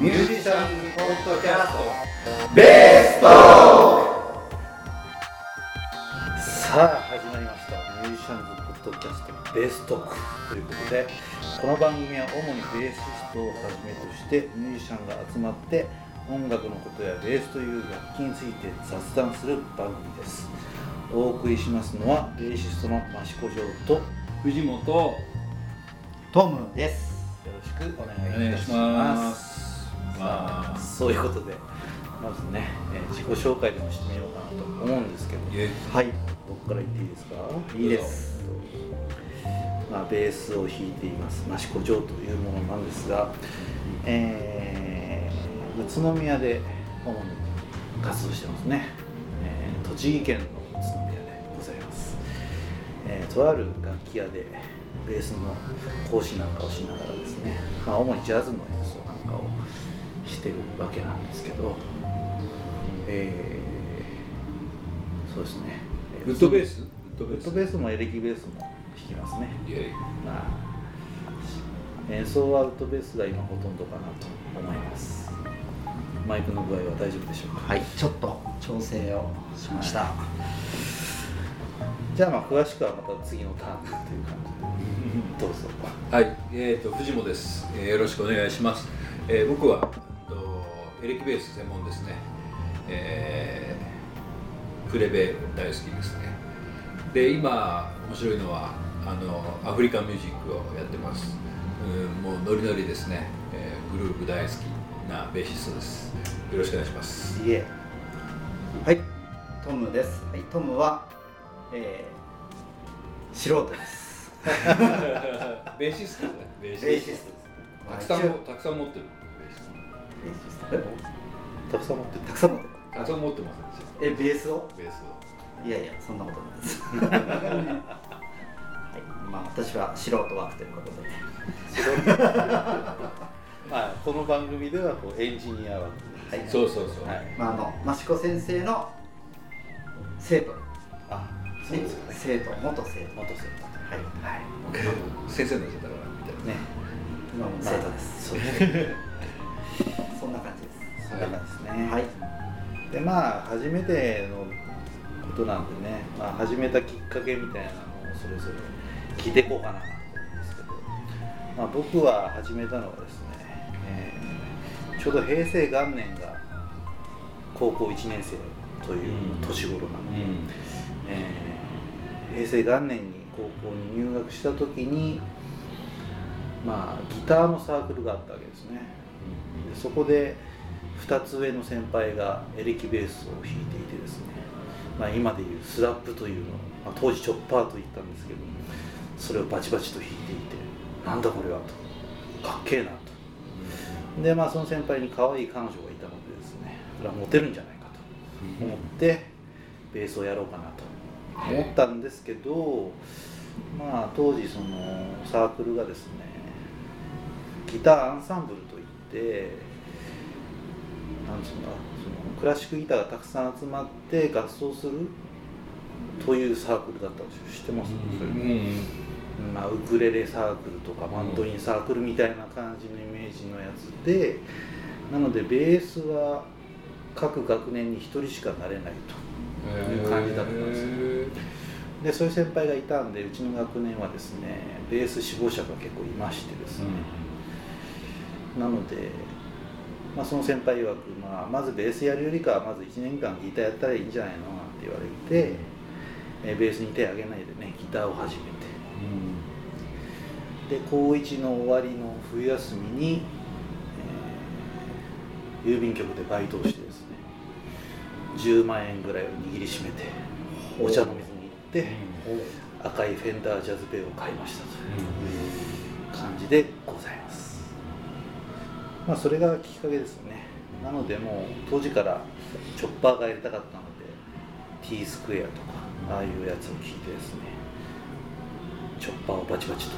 ミュージシャンズポッドキャストベストさあ始まりました。ミュージシャンズポッドキャストベーストークということでこの番組は主にベーシストをはじめとしてミュージシャンが集まって音楽のことやベースという楽器について雑談する番組です。お送りしますのはベーシストの益子城と藤本トムです。よろしくお願いいたしますそういうことでまずね、えー自己紹介でもしてみようかなと思うんですけど。はい。僕から言っていいですか？い。いです。まあ、ベースを弾いています。益子城というものなんですが、えー宇都宮で主に活動してますね、えー栃木県の宇都宮でございます、えーとある楽器屋でベースの講師なんかをしながらですね、まあ、主にジャズの演奏してるわけなんですけど、えーそうですね。ウッドベース？ウッドベースウッドベースもエレキベースも弾きますね。まあ、演奏はウッドベースが今ほとんどかなと思います。マイクの具合は大丈夫でしょうか？はい。ちょっと調整をしました。じゃあまあ詳しくはまた次のターンという感じで。どうぞ。はい、えー、と藤本です、えーよろしくお願いします、えー僕はエレキベース専門ですね、えークレベ大好きですね。で今面白いのはあのアフリカンミュージックをやってます。うんもうノリノリですね、えーグループ大好きなベーシストです。よろしくお願いします。いえ、はい。トムです。はい。トムはえー、素人です。ベーシストね。ベーベーシストです。たくさんたくさん持ってるベーシストベーシストたくさん持ってる。たくさん持ってるたくさん持ってますえベースをベースをいやいやそんなことないですはいまあ私は素人枠ということでまあこの番組ではこうエンジニア枠はいそうそうそう、はい。まああの益子先生の生徒あ、そうですよね。生徒元生徒元生はいはい先生になっちゃったからみたいな徒。ね。今も生徒ですそうですね。そんな感じですそんな感じですね。はいでまあ初めてのことなんでね、まあ、始めたきっかけみたいなのをそれぞれ聞いていこうかなと思うんですけど、まあ、僕は始めたのはですね、えーちょうど平成元年が高校1年生という年頃なので、えー平成元年に高校に入学した時にまあギターのサークルがあったわけですね。でそこで2つ上の先輩がエレキベースを弾いていてですね、まあ、今でいうスラップというのを、まあ、当時チョッパーと言ったんですけどそれをバチバチと弾いていてなんだこれはとかっけえなと。でまあその先輩に可愛い彼女がいたのでですねこれはモテるんじゃないかと思ってベースをやろうかなと思ったんですけどまあ当時そのサークルがですねギターアンサンブルってなんつうのかなそのクラシックギターがたくさん集まって合奏するというサークルだったんですよ知ってます、それまあ、ウクレレサークルとかマンドリンサークルみたいな感じのイメージのやつでなのでベースは各学年に1人しかなれないという感じだったんですよ。でそういう先輩がいたんでうちの学年はですねベース志望者が結構いましてですね、なので、まあ、その先輩曰く、まあ、まずベースやるよりかはまず1年間ギターやったらいいんじゃないのなんて言われて、えーベースに手を挙げないでねギターを始めて。で高1の終わりの冬休みに、えー郵便局でバイトをしてですね10万円ぐらいを握りしめてお茶の水に行って赤いフェンダージャズベイを買いましたという感じでございますまあそれがきっかけですね。なのでもう当時からチョッパーがやりたかったので T スクエアとかああいうやつを聞いてですねチョッパーをバチバチと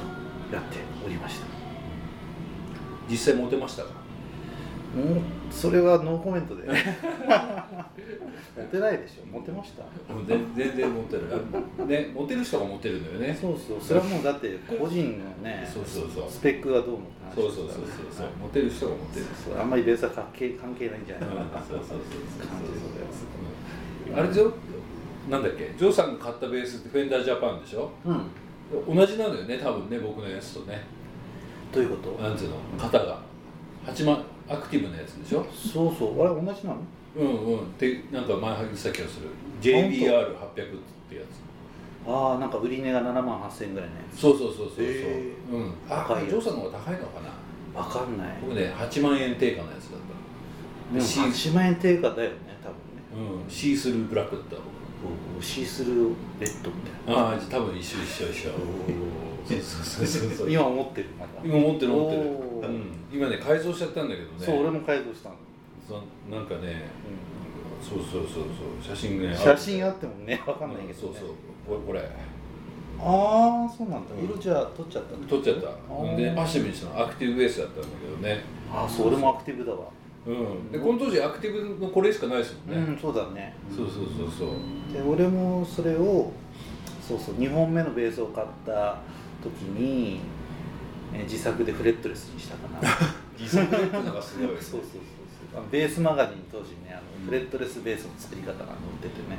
やっておりました。実際モテましたか？それはノーコメントで。モテないでしょ。モテました。もう全全然持ってるねモテる人が持てるんだよね。そうそう。それはもうだって個人のねそうそうそう。スペックがどうのって話そうそうそうそう。そうモテる人が持てる。そうあんまりベースは関係関係ないんじゃないか。なそうそうそうそう感じでございますうん。あれでしょ？なんだっけ？ジョーさんが買ったベースってフェンダージャパンでしょ？うん。同じなのよね多分ね僕のやつとね。どういうこと？なんつうの？型が。8万アクティブなやつでしょ？そうそう。あれ同じなの？うんうん。ってなんか前言ってた気がする JBR800 ってやつ。ああなんか売り値が7万8000円ぐらいねそうそうそうそうそう、へうん。あ高いジョーさんの方が高いのかな？わかんない。僕ね8万円定価のやつだった。でも C 8万円定価だよね多分ね。うん。シースルーブラックだった僕。おシースルーレッドみたいな。ああ多分一緒一緒一緒。そうそうそうそう。今持ってるまだ。今持ってる持ってる、うん、今ね改造しちゃったんだけどね。そう俺も改造したの、そなんかねそうそうそうそう。写真ね写真あってもねわかんないけど、ね。そうそう。これこれ。ああそうなんだ。うん。色じゃあ取っちゃったの撮っちゃった。でパッシブにしたのアクティブベースだったんだけどね。ああそう俺もアクティブだわうん。でこの当時アクティブのこれしかないですもんね、うんそうだね。そうそうそうそう。で俺もそれをそうそう2本目のベースを買った時にえ自作でフレットレスにしたかな。自作でってのがすごい そうそうそうそう。あのベースマガジン当時ねあのうんフレットレスベースの作り方が載っててね。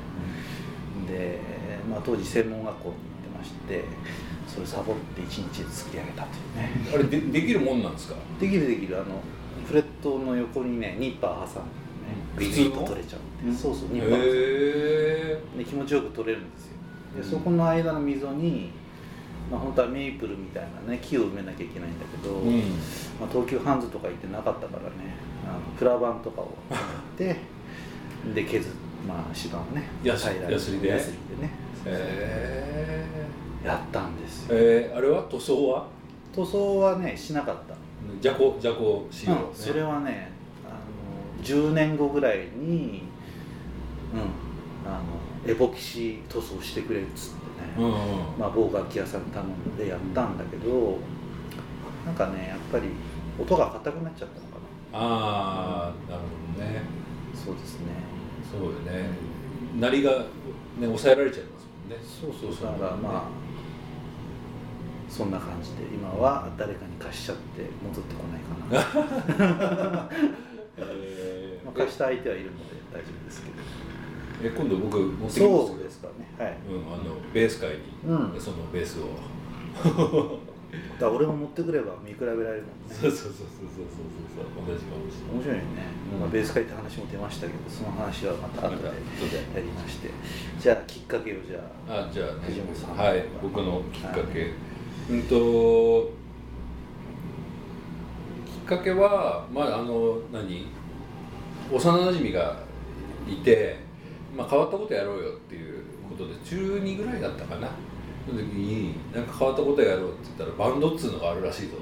で、まあ、当時専門学校に行ってましてそれサボって1日で作り上げたというね。あれでできるもんなんですか？できるできる。あのフレットの横にねニッパー挟んでねビリッと取れちゃうう。んそうそうへニッパーで。気持ちよく取れるんですよ。でうん。そこの間の溝に、まあ、本当はメイプルみたいなね木を埋めなきゃいけないんだけど、うん。まあ、東急ハンズとか行ってなかったからねあのプラ板とかを止めてで削っまあ芝をねヤス平らにヤスリで？ヤスリでね。へやったんですえよ。えー、あれは？塗装は？塗装はねしなかった、じゃこじゃこ仕様、ね。うん、それはねあの10年後ぐらいにうんあのエポキシ塗装してくれるっつってね、うんうんまあ、某楽器屋さんに頼んでやったんだけどなんかねやっぱり音が硬くなっちゃったのかああなるほどね。なそうですね。そうよね。鳴りがね抑えられちゃいますもんね。そうそう。だからまあそんな感じで今は誰かに貸しちゃって戻ってこないかな、え まあ、貸した相手はいるので大丈夫ですけど。え今度僕持ってきますそうですかね。はい。うん、あのベース界に、うん。そのベースを。だ俺も持ってくれば見比べられるもんね。そうそうそうそうそうそうそう。同じかもしれない面白いよね、まあ、ベース会って話も出ましたけどその話はまた後でまた後で。やりまして。じゃあきっかけをじゃああじゃあね。藤本さん。はい。僕のきっかけ、はいうんときっかけはまああの何？幼なじみがいて、まあ、変わったことやろうよっていうことで中2ぐらいだったかな。その時になんか変わったことやろうって言ったらバンドっつうのがあるらしいぞ。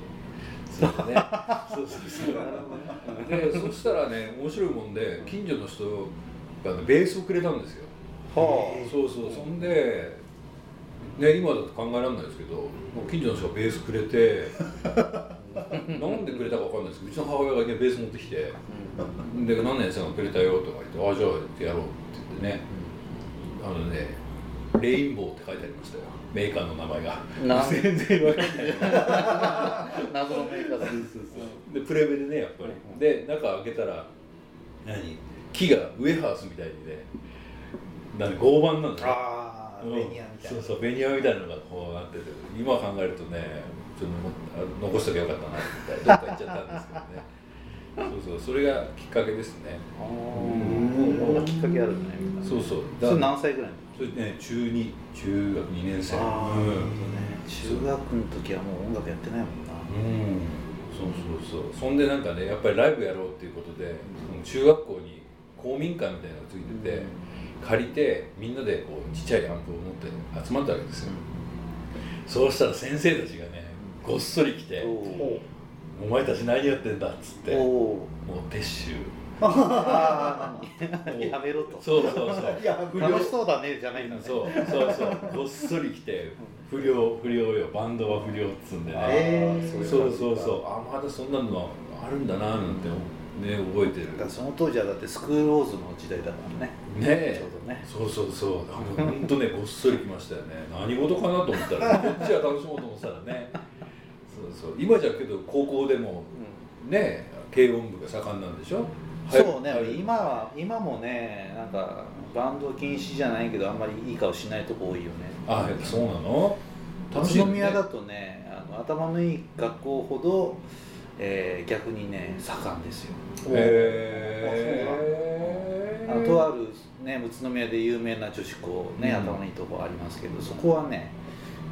それでね。そうそうそう。でそしたらね面白いもんで近所の人が、ね、ベースをくれたんですよ。はそうそう。そんでね今だと考えられないですけどもう近所の人がベースくれて なんでくれたかわかんないですけどうちの母親がねベース持ってきてで何年生がくれたよとか言ってあじゃあやろうって言ってね。あのねレインボーって書いてありましたよ。メーカーの名前が。な 全然わかんない。謎のメーカーだでプレベでねやっぱり。で中開けたら何？木がウエハースみたいにね何合板なんだよああベニヤみたいな。そうそうベニヤみたいなのがこうなってて今考えるとねちょっと残しときゃよかったなってどっか行っちゃったんですけどね。そうそうそれがきっかけですね。あーこん。なきっかけあるんだねそうそうそれ何歳ぐらいのそれね中2中学2年生ああ、うんね中学の時はもう音楽やってないもんなうんそうそうそうそんでなんかねやっぱりライブやろうっていうことで中学校に公民館みたいなのがついてて、借りてみんなでこうちっちゃいアンプを持って集まったわけですよ、そうしたら先生たちがねごっそり来てお「お前たち何やってんだ」っつっておもおう撤収。やめろと。そうそうそう。い や楽しそうだねじゃないんだね。そうそうそう。ごっそり来て不良不良よバンドは不良っつうんでねえーそうそうそうあまだそんなのあるんだななんてね覚えてる。その当時はだってスクールローズの時代だからね。ねえ。ちょうどね。そうそうそう。本当ねごっそり来ましたよね。何事かなと思ったら こっちは楽しもうと思ってたらね。そうそう。今じゃけど高校でもね軽音部が盛んなんでしょ？そうね、はい今は今もねなんかバンド禁止じゃないけどあんまりいい顔しないとこ多いよね。あそうなの？楽しい宇都宮だとねあの頭のいい学校ほど、えー逆にね盛んですよ。へえあのとあるね宇都宮で有名な女子校ね、うん。頭のいいとこありますけどそこはね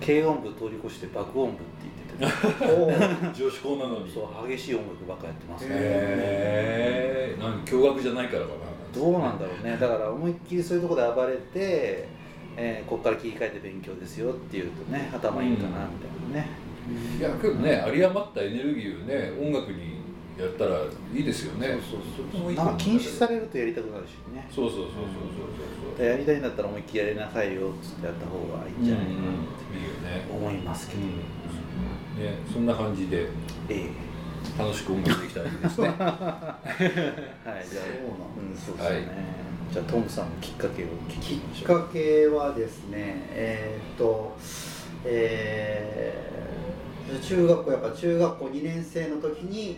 軽音部通り越して爆音部って言ってて、女子校なのに。そう激しい音楽ばっかやってますね。へえ何驚愕じゃないからかな。どうなんだろうね。だから思いっきりそういうところで暴れて、えーここから切り替えて勉強ですよっていうとね頭いいかなみたいなね、いやけどね有り余ったエネルギーをね音楽にやったらいいですよね。そうそうとてもいいと思うなんか禁止されるとやりたくなるしね。そうそうそうそうそうやりたいんだったら思いっきりやりなさいよっつってやった方がいいんじゃないかなっていいよね思いますけど、ね。そんな感じで。え楽しく音楽できたらいいですね。え はいじゃあそうなんそうですね、はい。じゃあトムさんのきっかけを聞ききましっょう。かけはですねえーっとえー中学校やっぱ中学校2年生の時に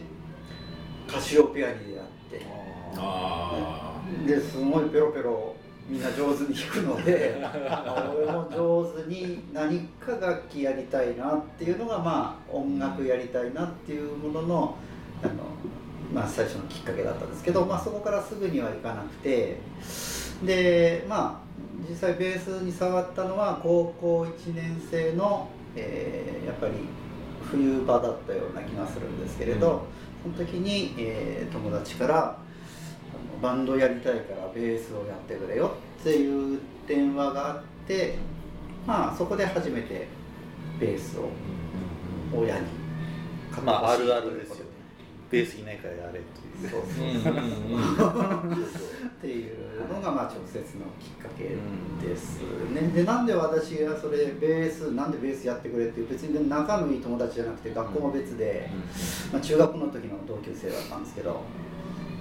カシオペアに出会って。あですごいペロペロみんな上手に弾くので俺も上手に何か楽器やりたいなっていうのがまあ音楽やりたいなっていうもののあの、まあ、最初のきっかけだったんですけど、まあ、そこからすぐにはいかなくて。でまあ実際ベースに触ったのは高校1年生の、えーやっぱり冬場だったような気がするんですけれど、その時に、えー友達からバンドやりたいからベースをやってくれよっていう電話があってまあそこで初めてベースを親に買ってまああるあるですよね。ベースいないからやれっていうそうそう。っていうのがまあ直接のきっかけですね。でなんで私がそれベースなんでベースやってくれっていう別に仲のいい友達じゃなくて学校も別で、まあ、中学の時の同級生だったんですけど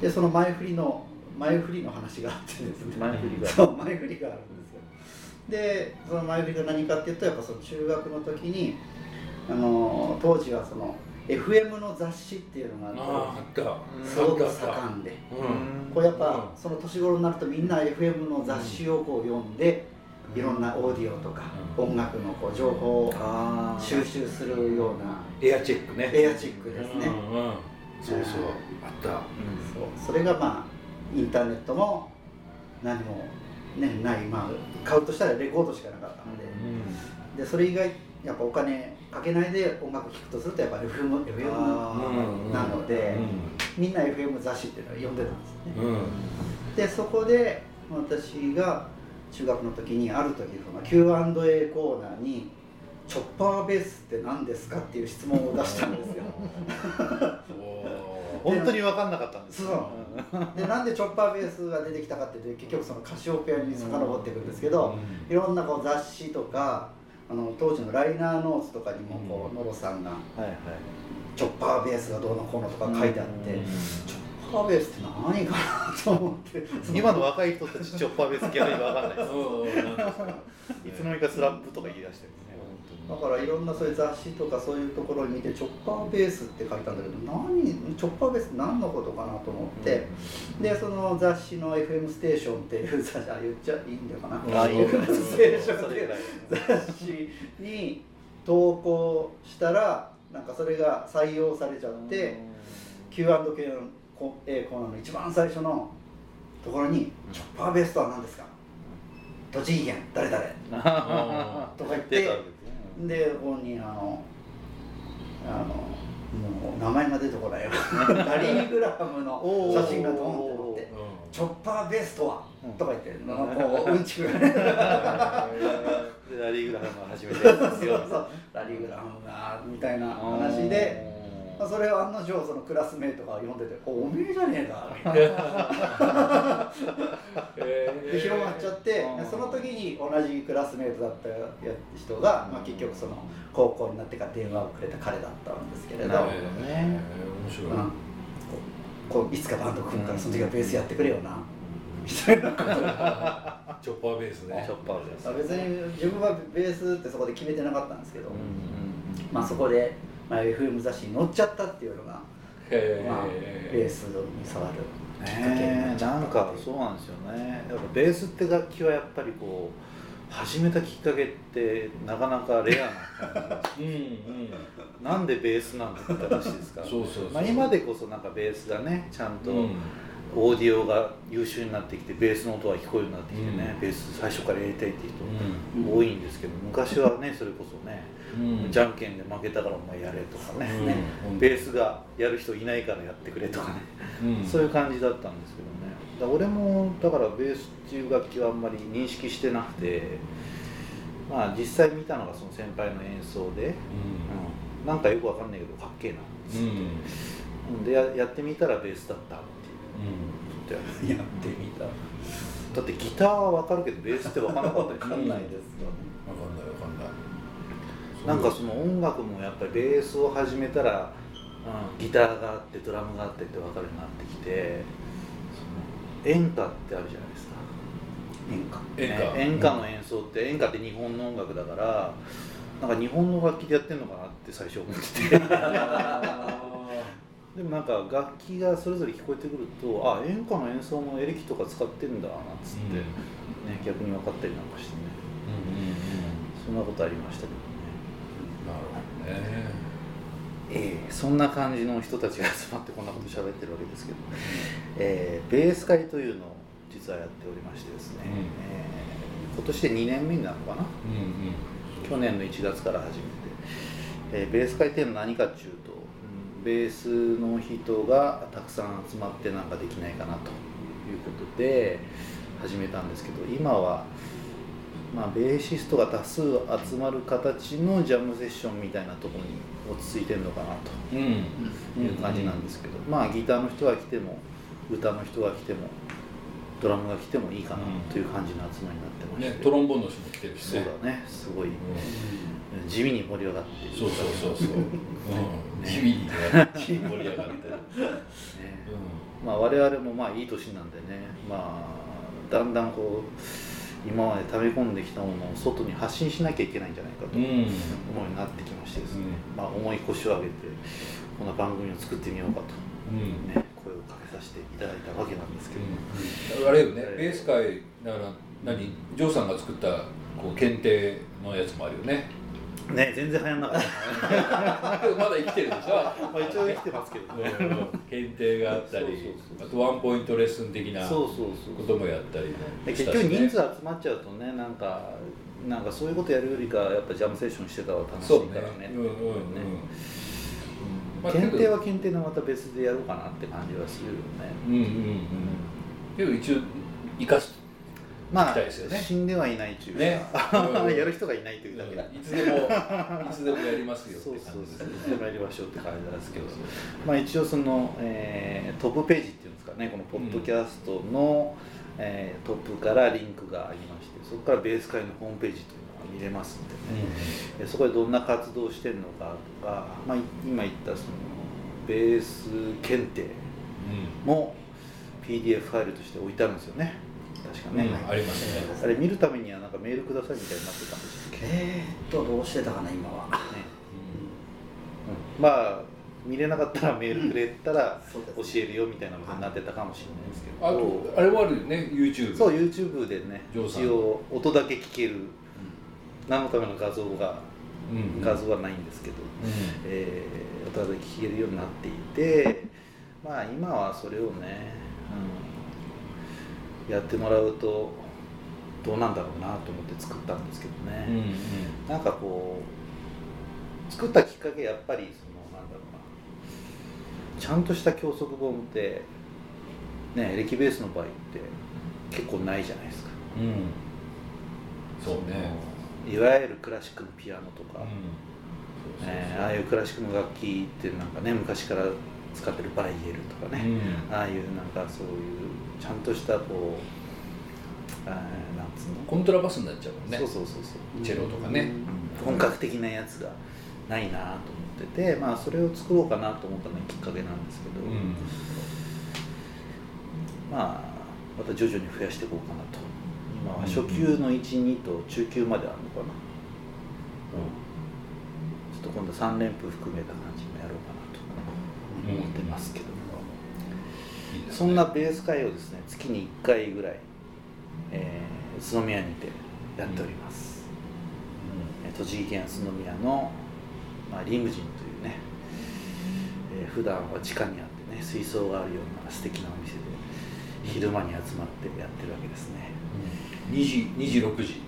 でその前振りの前振りの話があってですね。前振りが。そう前振りがあるんですよ。でその前振りが何かっていうとやっぱその中学の時にあの当時はその FM の雑誌っていうのがああってすごく盛んで。うん。こうやっぱその年頃になるとみんな FM の雑誌をこう読んでいろんなオーディオとかうん。音楽のこう情報を収集するようなエアチェックね。エアチックですね。そうそうあった。そう。それがまあインターネットも何も、ね、ない、まあ、買うとしたらレコードしかなかったので。でそれ以外やっぱお金かけないで音楽聴くとするとやっぱ FM, FM なのでみんな FM 雑誌っていうのを読んでたんですね。うん。うんでそこで私が中学の時にある時その Q&A コーナーに「チョッパーベースって何ですか?」っていう質問を出したんですよ。お 本当に分かんなかったんですそう。でなんでチョッパーベースが出てきたかっていうと結局そのカシオペアに遡っていくんですけど、いろんなこう雑誌とかあの当時のライナーノーツとかにもこう、ノロさんがはいはい。チョッパーベースがどうのこうのとか書いてあって、うん。チョッパーベースって何かなと思って。今の若い人たちチョッパーベース逆に分かんないです。うんなんですかいつの間にかスラップとか言い出してる。ねだからいろんなそういう雑誌とかそういうところに見てチョッパーベースって書いたんだけど何チョッパーベースって何のことかなと思って、でその雑誌の FM ステーションっていう雑誌あ言っちゃいいんだよかな、FM ステーションっていう雑誌に投稿したらなんかそれが採用されちゃって、Q&A のコえーコーナーの一番最初のところに「チョッパーベースとは何ですか?」「栃木県誰々」あとか言ってですねでここにあのあのもう名前が出てこないよ。ダリー・グラハムの写真がドンって載って「チョッパーベースとは?」とか言ってなん。かこううんちくがね。でラリー・グラハムが初めてやったんですよそう。ラリー・グラハムがみたいな話で。まあそれを案の定そのクラスメートが読んでて「おおめえじゃねえか」みたいな。で広まっちゃってその時に同じクラスメートだった人が、まあ、結局その高校になってから電話をくれた彼だったんですけれど、なるほどね。面白い。うんこういつかバンド組むからその時はベースやってくれよなみたいな チョッパーベースね。チョッパーですあ別に自分はベースってそこで決めてなかったんですけど、うん。まあそこで、まあ、FM 雑誌に載っちゃったっていうのが、へまあ、ベーえスに触るきっかけになっちゃったなんかそうなんですよね。やっぱベースって楽器はやっぱりこう始めたきっかけってなかなかレアな感じ うんうん。なんでベースなんだって話ですか？らそうそうそう。まあ、今でこそなんかベースがねちゃんとうんオーディオが優秀になってきてベースの音が聞こえるようになってきてね、うん。ベース最初からやりたいっていううん人多いんですけど昔はねそれこそね、うん。じゃんけんで負けたからお前やれとかね、うん。ねうん。ベースがやる人いないからやってくれとかね、うん。そういう感じだったんですけどね。だから俺もだからベースっていう楽器はあんまり認識してなくてまあ実際見たのがその先輩の演奏で、うん、なんかよくわかんないけどかっけえなっつって、でややってみたらベースだったっていうことやってみた。だってギターはわかるけどベースってわかんなかったり分かんないですよねわかんない。わかんない。なんかその音楽もやっぱりベースを始めたら、うん、ギターがあってドラムがあってって分かるようになってきて演歌ってあるじゃないですか。演歌。演歌。ね演歌の演奏って演歌って日本の音楽だからなんか日本の楽器でやってんのかなって最初思ってて でもなんか楽器がそれぞれ聞こえてくるとあ演歌の演奏もエレキとか使ってんだなんつって、うん。ね、逆に分かったりなんかしてね。うんうんうん。そんなことありましたけどね。なるほどね。ええそんな感じの人たちが集まってこんなこと喋ってるわけですけど、えーベース会というのを実はやっておりましてですね、うん。えー今年で2年目になるのかな？うん去年の1月から始めて、えーベース会っていうのは何かっていうベースの人がたくさん集まってなんかできないかなということで始めたんですけど今は、まあ、ベーシストが多数集まる形のジャムセッションみたいなところに落ち着いてるのかなという感じなんですけど、まあギターの人が来ても歌の人が来てもドラムが来てもいいかなという感じの集まりになってまして、ねトロンボーンの人も来てるしそうねだね。すごい。うん。地味に盛り上がっている。そうそうそうそう。うん。ね。地味にね盛り上がってる。ね。うまあ我々もまあいい年なんでね。まあだんだんこう今まで溜め込んできたものを外に発信しなきゃいけないんじゃないかとん。思うようになってきましてですね、まあ重い腰を上げてこの番組を作ってみようかと、うん。ね、させていただいたわけなんですけど、うん。あれよねベース界だから何？ジョーさんが作ったこう検定のやつもあるよね。ね全然流行んなかった、まだ生きてるでしょ？まあ、一応生きてますけどね、検定があったりあとワンポイントレッスン的なこともやったりもでしたしね。結局人数集まっちゃうとねなんかなんかそういうことやるよりかやっぱジャムセッションしてた方が楽しいそうね。からね。うんうんうんまあ検定は検定でまた別でやろうかなって感じはするよね。うんうんうん。けど一応生かすまあ死んではいないというか、ね。やる人がいないというだけだ、いつでもいつでもやりますよってそうそう感じそう。いつでもやりましょうって感じなんですけど。まあ一応その、えートップページっていうんですかね。このポッドキャストの、えートップからリンクがありましてそこからベース会のホームページという見れますんでね、えそこでどんな活動をしてるのかとか、まあ、い今言ったそのベース検定も PDF ファイルとして置いてあるんですよね。確かうんね、うんありますね。あれ見るためにはなんかメールくださいみたいになってたんですけど、えーっとどうしてたかな今は。ね。うん。まあ見れなかったらメールくれたらそう教えるよみたいなことになってたかもしれないですけど、あとあれもあるよね YouTube そう YouTube でね一応音だけ聞ける何のための画像がうん。画像はないんですけど、うえー音聞けるようになっていてまあ今はそれをね、うん、やってもらうとどうなんだろうなと思って作ったんですけどね、んうん。なんかこう作ったきっかけやっぱりそのなんだろうな。ちゃんとした教則本ってねエレキベースの場合って結構ないじゃないですか。うん。うんそうねいわゆるクラシックのピアノとか、ああいうクラシックの楽器ってなんかね昔から使ってるバイエルとかね、うん。ああいうなんかそういうちゃんとしたこうなんつうの？コントラバスになっちゃうもんね。そうそうそうそう。チェロとかね。本格的なやつがないなと思っててまあそれを作ろうかなと思ったのがきっかけなんですけど、うん。まあまた徐々に増やしていこうかなと今は初級の12と中級まであるのかな、ちょっと今度3連符含めた感じもやろうかなと。思ってますけども、いいですね。そんなベース会をですね月に1回ぐらい、えー宇都宮にてやっております、えー栃木県宇都宮の、まあ、リムジンというね、えー普段は地下にあってね水槽があるような素敵なお店で昼間に集まってやってるわけですね。うん2時2時6時。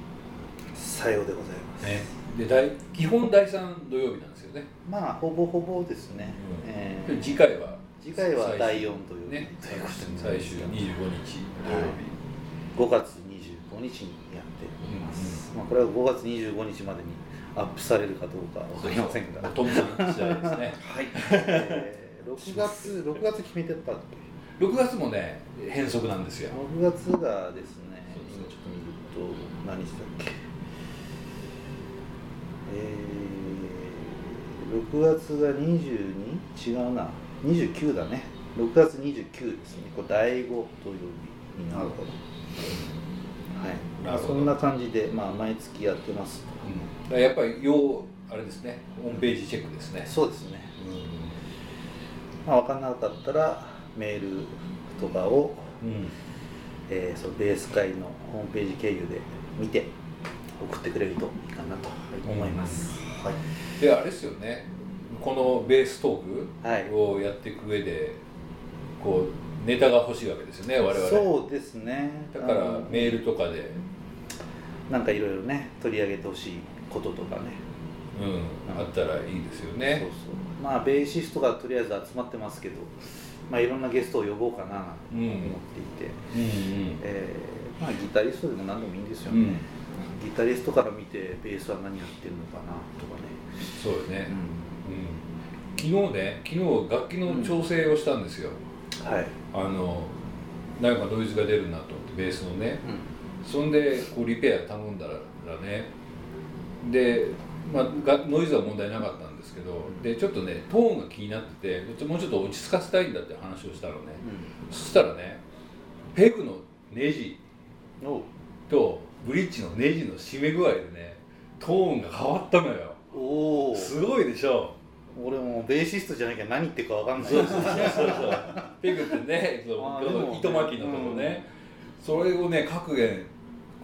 さようでございます、ね。で第基本第3土曜日なんですよね。まあほぼほぼですね、うん。えー。で次回は次回は第4土曜日、ねということにな最終りますけど25日。土曜5月25日にやっております、まあ、これは5月25日までにアップされるかどうかわかりませんが、日トムさん次第ですね。はい、えー、6月6月決めてたっけ6月もね変則なんですよ。6月がですねね今ちょっと見ると何日だっけえー、6月が 22? 違うな。29だね。6月29ですね。これ第5土曜日になるほどはい。なるほど。そんな感じで、まあ、毎月やってます。うん。やっぱり要あれですね。ホームページチェックですね。そうですね、まあ、分かんなかったらメールとかを、うんえーそのベース会のホームページ経由で見て送ってくれるといいかなと思います、はい。であれですよね。このベーストはい。ークをやっていく上でこうネタが欲しいわけですよね我々。そうですね。だからメールとかで。なんかいろいろね取り上げてほしいこととかね。うんあったらいいですよそうねそう。まあベーシストがとりあえず集まってますけどまあいろんなゲストを呼ぼうかななんて思っていて、うん。うんえーまあギタリストでも何でもいいんですよね、うん。ギタリストから見てベースは何やってるのかなとかね、そうよね、ううん、昨日ね昨日楽器の調整をしたんですよ、ん、はい、あのなんかノイズが出るなと思ってベースのね。うそんでこうリペア頼んだらね。で、まあ、がノイズは問題なかったんですけどでちょっとねトーンが気になっててもうちょっと落ち着かせたいんだって話をしたのね。ん。そしたらねペグのネジとブリッジのネジの締め具合でねトーンが変わったのよ。おおすごいでしょ。俺もベーシストじゃなきゃ何言ってるかわかんない。そうそうそうそう。ペグってねその糸巻きのとこね、それをね各弦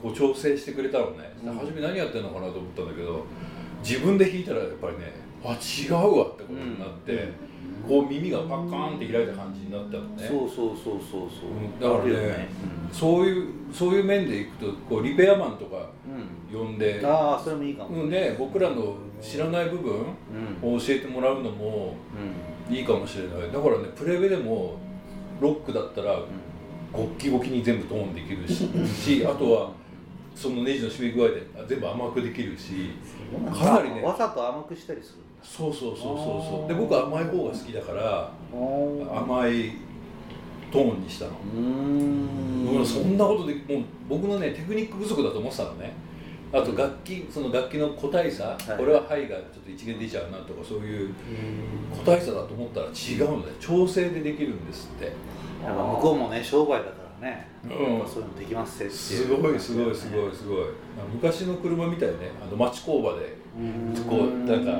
こう調整してくれたのね、うん。初め何やってんのかなと思ったんだけど自分で弾いたらやっぱりねあ違うわってことになって、こう耳がパッカーンって開いた感じになったのね。そうそうそうそうそう、うんだからねあるよそういうそういう面でいくとこうリペアマンとかうん、呼んで、ああそれもいいかも、うんね、僕らの知らない部分うん。を教えてもらうのもうん。いいかもしれない。だからねプレベでもロックだったらゴッキゴキに全部トーンできるしし あとはそのネジの締め具合であ全部甘くできるしうん、かなりね。わざと甘くしたりするそうそうそうそうそう。で僕は甘い方が好きだから甘いトーンにしたの、うーん。俺そんなことでもう僕のねテクニック不足だと思ってたのね。あと楽器その楽器の個体差、はい。これはハイがちょっと一元出ちゃうなとかそういう個体差だと思ったら違うので調整でできるんですって。やっぱ向こうもね商売だね、うん。そういうのできますってすごいすごいすごいすごい。昔の車みたいね。あの町工場でこうなんか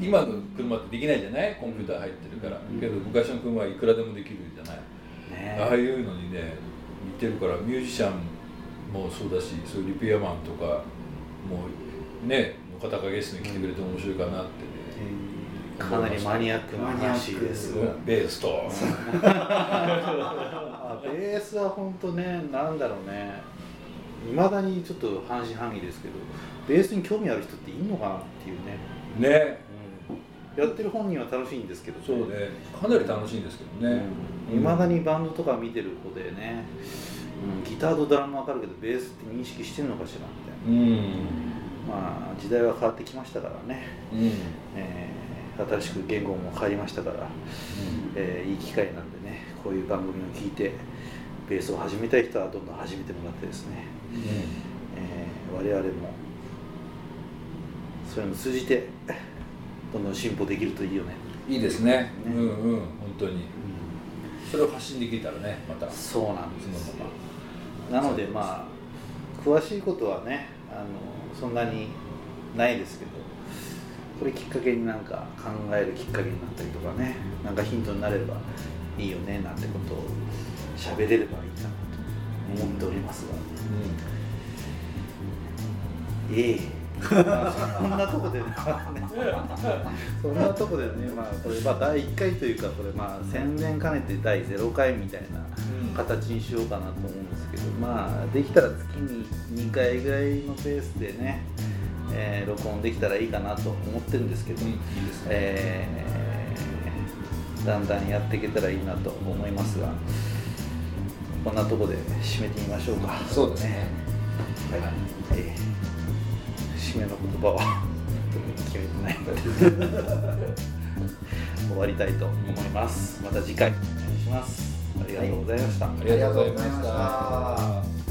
今の車ってできないじゃない？コンピューター入ってるから。うん。けど昔の車はいくらでもできるじゃない。ね。ああいうのにね似てるからミュージシャンもそうだしそういうリペアマンとかもうねの方がゲストに来てくれて面白いかなってね。かなりマニアックな話です。マニアッベースと あベースは本当ねなんだろうね。いまだにちょっと半信半疑ですけどベースに興味ある人っているのかなっていうね、ね。うん、やってる本人は楽しいんですけどそうね。かなり楽しいんですけどね。いま、未だにバンドとか見てる子でね、うん、ギターとドラムわかるけどベースって認識してるのかしらみたいな。うん。まあ時代は変わってきましたからね、うん。えー新しく言語も変わりましたから、えーいい機会なんでねこういう番組を聞いてベースを始めたい人はどんどん始めてもらってですね、えー我々もそういうのを通じてどんどん進歩できるといいよね、いいですね。ね。うんうん。本当に。それを発信できたらねまた。そうなんですそのまなのでまあ詳しいことはねあのそんなにないですけどこれきっかけになんか考えるきっかけになったりとかねなんかヒントになればいいよねなんてことを喋れればいいかなと思っておりますが、ええ。まあそんなとこでね。そんなとこでねまあこれまあ第1回というかこれまあ宣伝兼ねて第0回みたいな形にしようかなと思うんですけどまあできたら月に2回ぐらいのペースでね、えー録音できたらいいかなと思ってるんですけど、うん。いいですね。えーだんだんやっていけたらいいなと思いますがこんなとこで締めてみましょうか。そうですね。はい、えー締めの言葉は 決めてないので 終わりたいと思います。また次回お願いします。ありがとうございました、ありがとうござい。ましありがとうございましたた